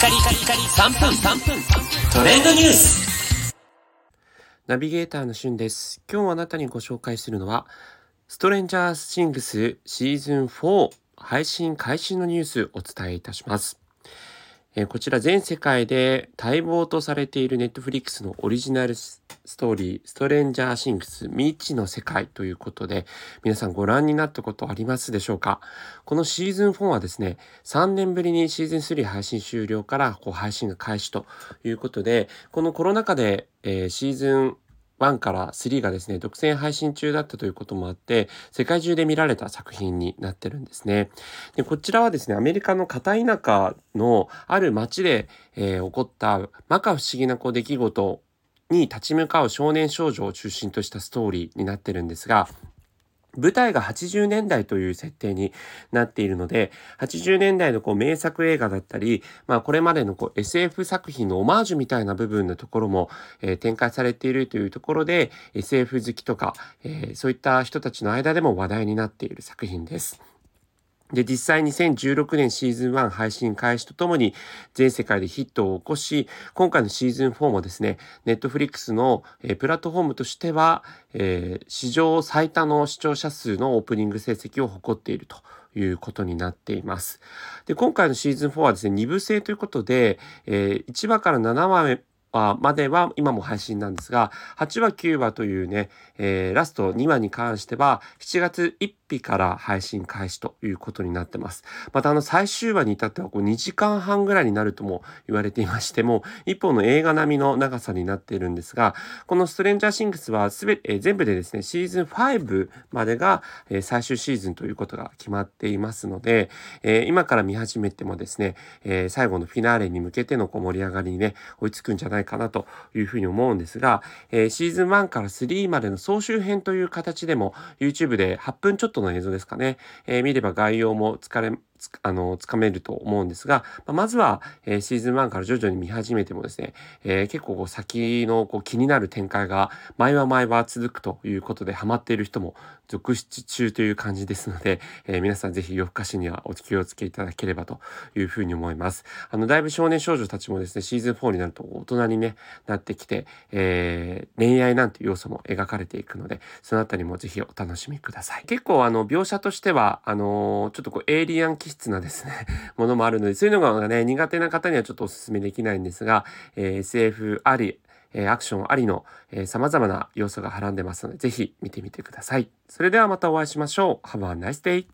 カリカリカリ3分3分トレンドニュースナビゲーターのしゅんです。今日あなたにご紹介するのは、ストレンジャーシングスシーズン4配信開始のニュースお伝えいたします。えこちら全世界で待望とされているネットフリックスのオリジナルストーリー、ストレンジャーシングス未知の世界ということで、皆さんご覧になったことありますでしょうか？このシーズン4はですね、3年ぶりにシーズン3配信終了からこう配信が開始ということで、このコロナ禍で、えーシーズン1から3がですね、独占配信中だったということもあって、世界中で見られた作品になってるんですね。でこちらはですね、アメリカの片田舎のある町で、えー起こった摩訶不思議なこう出来事に立ち向かう少年少女を中心としたストーリーになってるんですが、舞台が80年代という設定になっているので、80年代のこう名作映画だったり、まあこれまでのこう SF 作品のオマージュみたいな部分のところも、えー展開されているというところで、SF 好きとか、えーそういった人たちの間でも話題になっている作品です。で、実際2016年シーズン1配信開始とともに全世界でヒットを起こし、今回のシーズン4もですね、ネットフリックスの、プラットフォームとしては、えー史上最多の視聴者数のオープニング成績を誇っているということになっています。で、今回のシーズン4はですね、2部制ということで、えー1話から7話までは今も配信なんですが、8話9話というね、えーラスト2話に関しては7月1日から配信開始ということになってます。またあの最終話に至ってはこう2時間半ぐらいになるとも言われていましても、一本の映画並みの長さになっているんですが、このストレンジャーシングスはすべて、え全部でですね、シーズン5までが、え最終シーズンということが決まっていますので、え今から見始めてもですね、え最後のフィナーレに向けてのこう盛り上がりにね、追いつくんじゃないかなというふうに思うんですが、えシーズン1から3までの総集編という形でも YouTube で8分ちょっとの映像ですかね、えー見れば概要もつかれつあのつかめると思うんですが、まあまずは、えーシーズン1から徐々に見始めてもですね、えー結構こう先のこう気になる展開が毎話毎話続くということでハマっている人も続出中という感じですので、えー皆さんぜひ夜更かしにはお気をつけいただければというふうに思います。あのだいぶ少年少女たちもですねシーズン4になると大人に、ね、なってきて、えー恋愛なんて要素も描かれていくのでそのあたりもぜひお楽しみください。結構あの描写としてはあのーちょっとこうエイリアン気質なですね ものもあるのでそういうのがね苦手な方にはちょっとお勧めできないんですが、えー SF ありえーアクションありの、えー、様々な要素がはらんでますので、ぜひ見てみてください。それではまたお会いしましょう。Have a nice day!